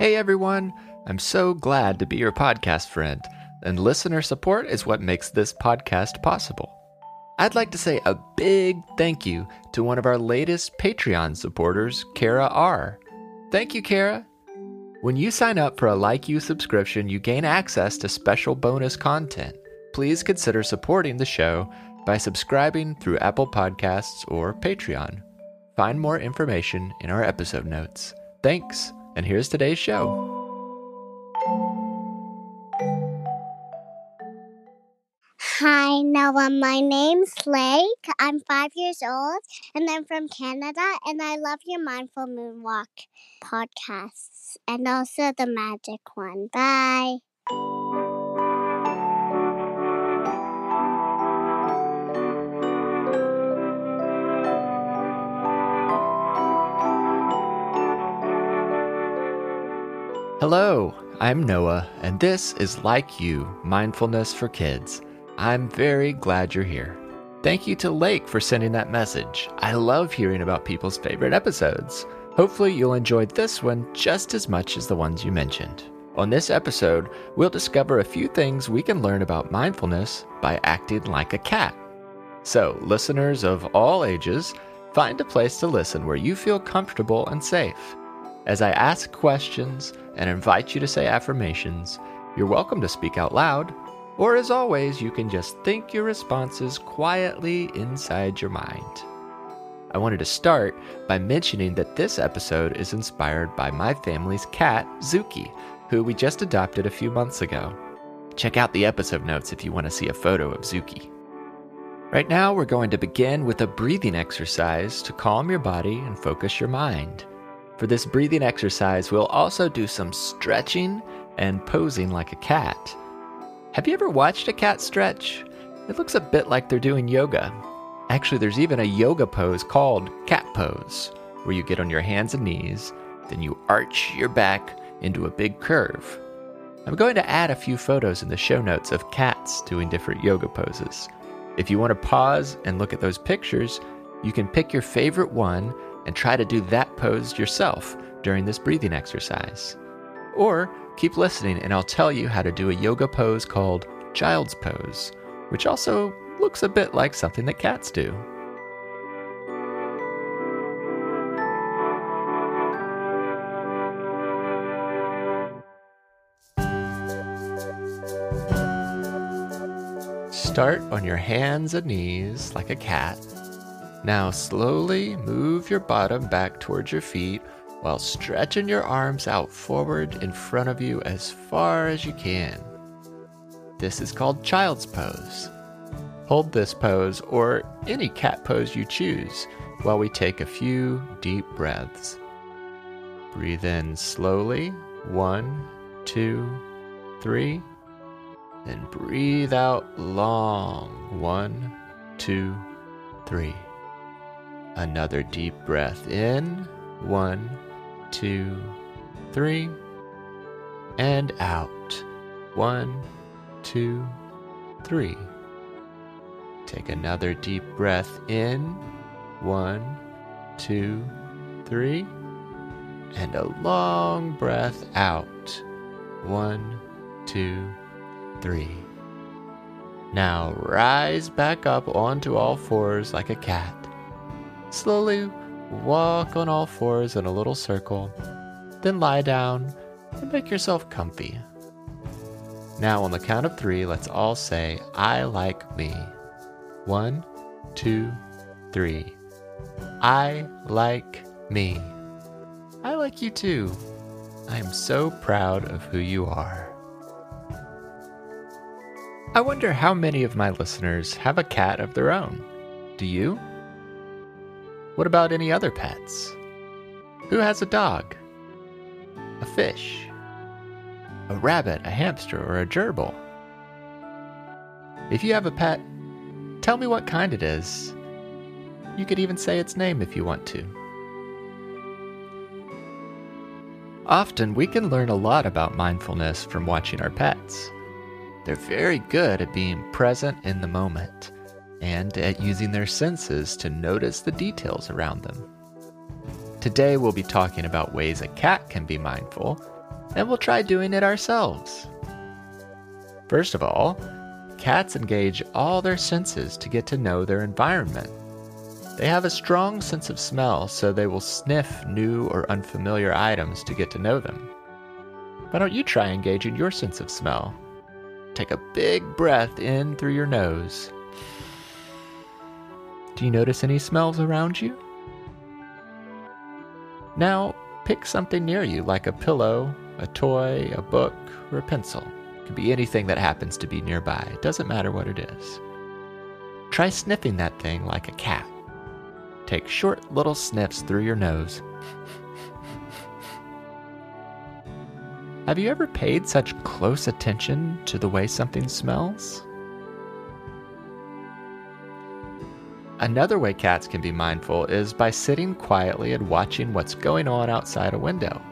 Hey everyone, I'm so glad to be your podcast friend, and listener support is what makes this podcast possible. I'd like to say a big thank you to one of our latest Patreon supporters, Kara R. Thank you, Kara. When you sign up for a Like You subscription, you gain access to special bonus content. Please consider supporting the show by subscribing through Apple Podcasts or Patreon. Find more information in our episode notes. Thanks, and here's today's show. Hi, Noah. My name's Lake. I'm five years old and I'm from Canada. And I love your Mindful Moonwalk podcasts and also the magic one. Bye. Hello, I'm Noah, and this is Like You Mindfulness for Kids. I'm very glad you're here. Thank you to Lake for sending that message. I love hearing about people's favorite episodes. Hopefully, you'll enjoy this one just as much as the ones you mentioned. On this episode, we'll discover a few things we can learn about mindfulness by acting like a cat. So, listeners of all ages, find a place to listen where you feel comfortable and safe. As I ask questions and invite you to say affirmations, you're welcome to speak out loud, or as always, you can just think your responses quietly inside your mind. I wanted to start by mentioning that this episode is inspired by my family's cat, Zuki, who we just adopted a few months ago. Check out the episode notes if you want to see a photo of Zuki. Right now, we're going to begin with a breathing exercise to calm your body and focus your mind. For this breathing exercise, we'll also do some stretching and posing like a cat. Have you ever watched a cat stretch? It looks a bit like they're doing yoga. Actually, there's even a yoga pose called cat pose, where you get on your hands and knees, then you arch your back into a big curve. I'm going to add a few photos in the show notes of cats doing different yoga poses. If you want to pause and look at those pictures, you can pick your favorite one and try to do that pose yourself during this breathing exercise. Or keep listening and I'll tell you how to do a yoga pose called child's pose, which also looks a bit like something that cats do. Start on your hands and knees like a cat now slowly move your bottom back towards your feet while stretching your arms out forward in front of you as far as you can. This is called child's pose. Hold this pose or any cat pose you choose while we take a few deep breaths. Breathe in slowly, one, two, three. Then breathe out long, one, two, three. Another deep breath in. One, two, three. And out. One, two, three. Take another deep breath in. One, two, three. And a long breath out. One, two, three. Now rise back up onto all fours like a cat. Slowly walk on all fours in a little circle, then lie down and make yourself comfy. Now, on the count of three, let's all say, I like me. One, two, three. I like me. I like you too. I am so proud of who you are. I wonder how many of my listeners have a cat of their own. Do you? What about any other pets? Who has a dog? A fish? A rabbit, a hamster, or a gerbil? If you have a pet, tell me what kind it is. You could even say its name if you want to. Often we can learn a lot about mindfulness from watching our pets. They're very good at being present in the moment and at using their senses to notice the details around them. Today, we'll be talking about ways a cat can be mindful and we'll try doing it ourselves. First of all, cats engage all their senses to get to know their environment. They have a strong sense of smell, so they will sniff new or unfamiliar items to get to know them. Why don't you try engaging your sense of smell? Take a big breath in through your nose. Do you notice any smells around you? Now, pick something near you, like a pillow, a toy, a book, or a pencil. It can be anything that happens to be nearby. It doesn't matter what it is. Try sniffing that thing like a cat. Take short little sniffs through your nose. Have you ever paid such close attention to the way something smells? Another way cats can be mindful is by sitting quietly and watching what's going on outside a window.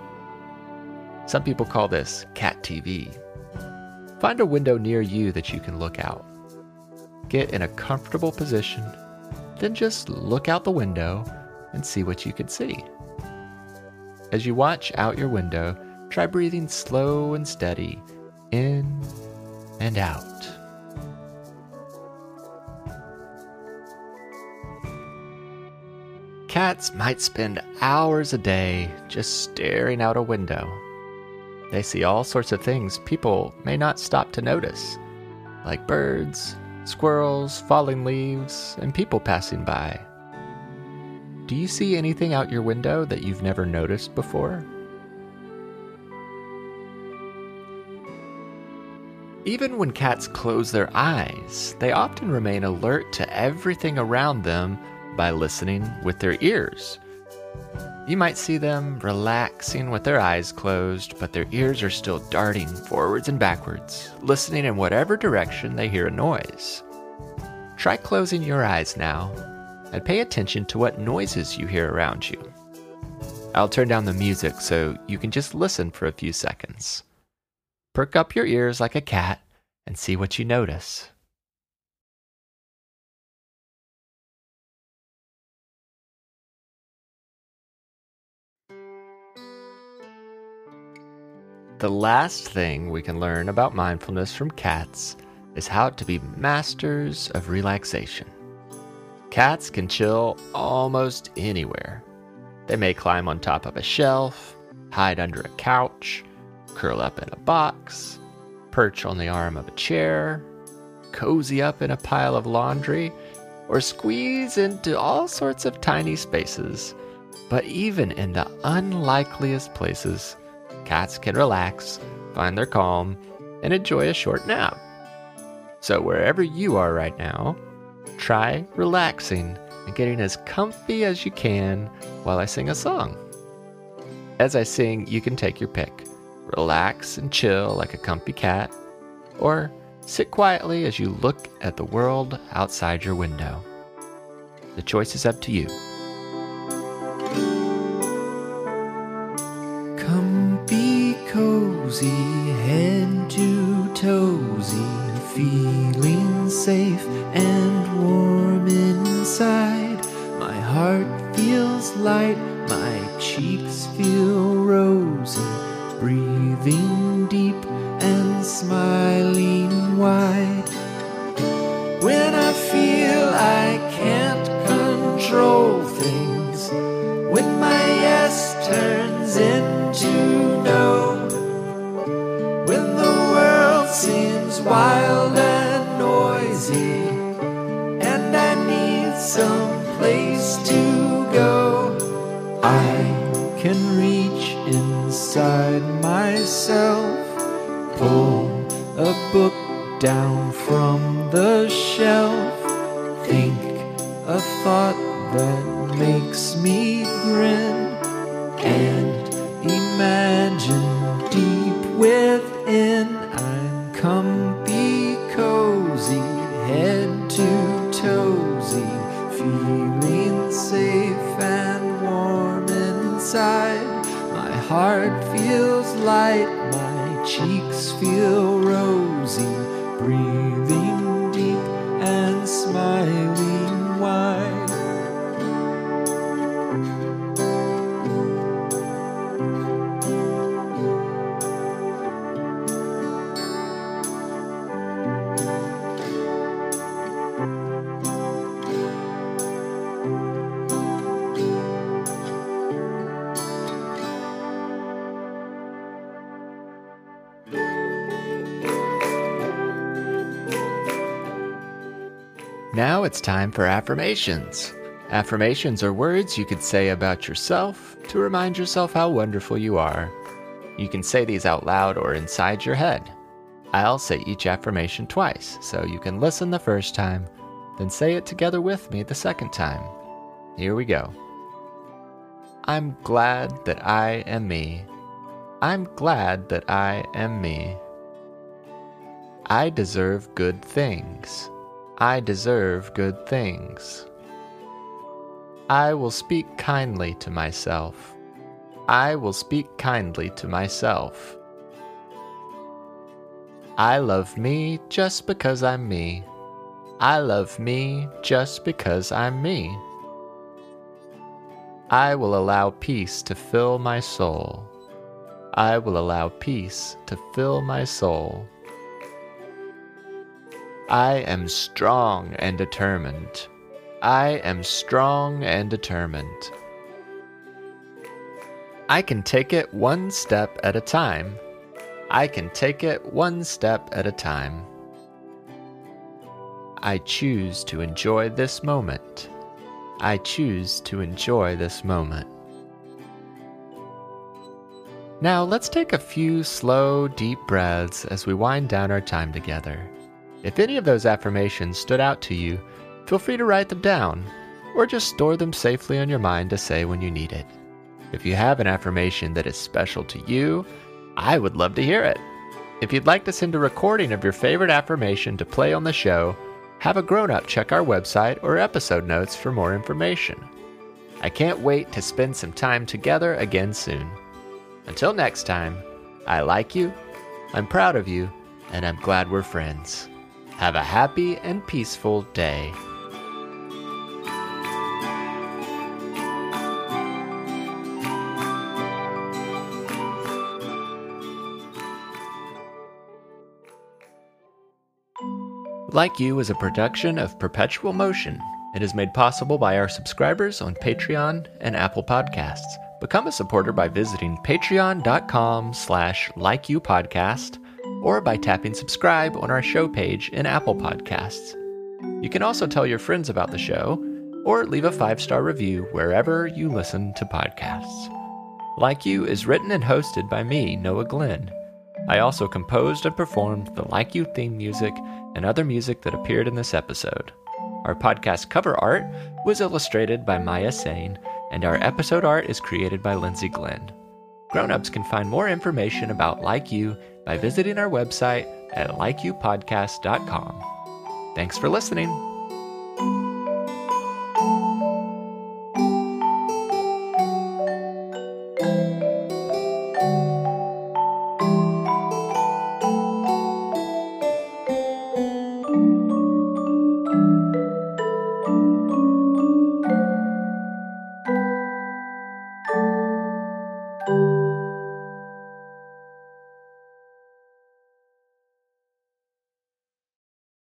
Some people call this cat TV. Find a window near you that you can look out. Get in a comfortable position, then just look out the window and see what you can see. As you watch out your window, try breathing slow and steady in and out. Cats might spend hours a day just staring out a window. They see all sorts of things people may not stop to notice, like birds, squirrels, falling leaves, and people passing by. Do you see anything out your window that you've never noticed before? Even when cats close their eyes, they often remain alert to everything around them by listening with their ears. You might see them relaxing with their eyes closed, but their ears are still darting forwards and backwards, listening in whatever direction they hear a noise. Try closing your eyes now and pay attention to what noises you hear around you. I'll turn down the music so you can just listen for a few seconds. Perk up your ears like a cat and see what you notice. The last thing we can learn about mindfulness from cats is how to be masters of relaxation. Cats can chill almost anywhere. They may climb on top of a shelf, hide under a couch, curl up in a box, perch on the arm of a chair, cozy up in a pile of laundry, or squeeze into all sorts of tiny spaces. But even in the unlikeliest places, cats can relax, find their calm, and enjoy a short nap. So, wherever you are right now, try relaxing and getting as comfy as you can while I sing a song. As I sing, you can take your pick. Relax and chill like a comfy cat, or sit quietly as you look at the world outside your window. The choice is up to you. Cozy, head to toesy, feeling safe and warm inside. My heart feels light, my cheeks feel rosy, breathing deep noisy, and I need some place to go. I can reach inside myself, pull a book down from the shelf, think a thought that makes me grin, and imagine deep within it's time for affirmations. Affirmations are words you could say about yourself to remind yourself how wonderful you are. You can say these out loud or inside your head. I'll say each affirmation twice, so you can listen the first time, then say it together with me the second time. Here we go. I'm glad that I am me. I'm glad that I am me. I deserve good things. I deserve good things. I will speak kindly to myself. I will speak kindly to myself. I love me just because I'm me. I love me just because I'm me. I will allow peace to fill my soul. I will allow peace to fill my soul. I am strong and determined. I am strong and determined. I can take it one step at a time. I can take it one step at a time. I choose to enjoy this moment. I choose to enjoy this moment. Now let's take a few slow, deep breaths as we wind down our time together. If any of those affirmations stood out to you, feel free to write them down, or just store them safely on your mind to say when you need it. If you have an affirmation that is special to you, I would love to hear it. If you'd like to send a recording of your favorite affirmation to play on the show, have a grown up check our website or episode notes for more information. I can't wait to spend some time together again soon. Until next time, I like you, I'm proud of you, and I'm glad we're friends. Have a happy and peaceful day. Like You is a production of Perpetual Motion. It is made possible by our subscribers on Patreon and Apple Podcasts. Become a supporter by visiting patreon.com slash likeyoupodcast or by tapping subscribe on our show page in Apple Podcasts. You can also tell your friends about the show or leave a five star review wherever you listen to podcasts. Like You is written and hosted by me, Noah Glenn. I also composed and performed the Like You theme music and other music that appeared in this episode. Our podcast cover art was illustrated by Mia Saine, and our episode art is created by Lindsey Glenn. Grown-ups can find more information about Like You by visiting our website at likeyoupodcast.com. Thanks for listening.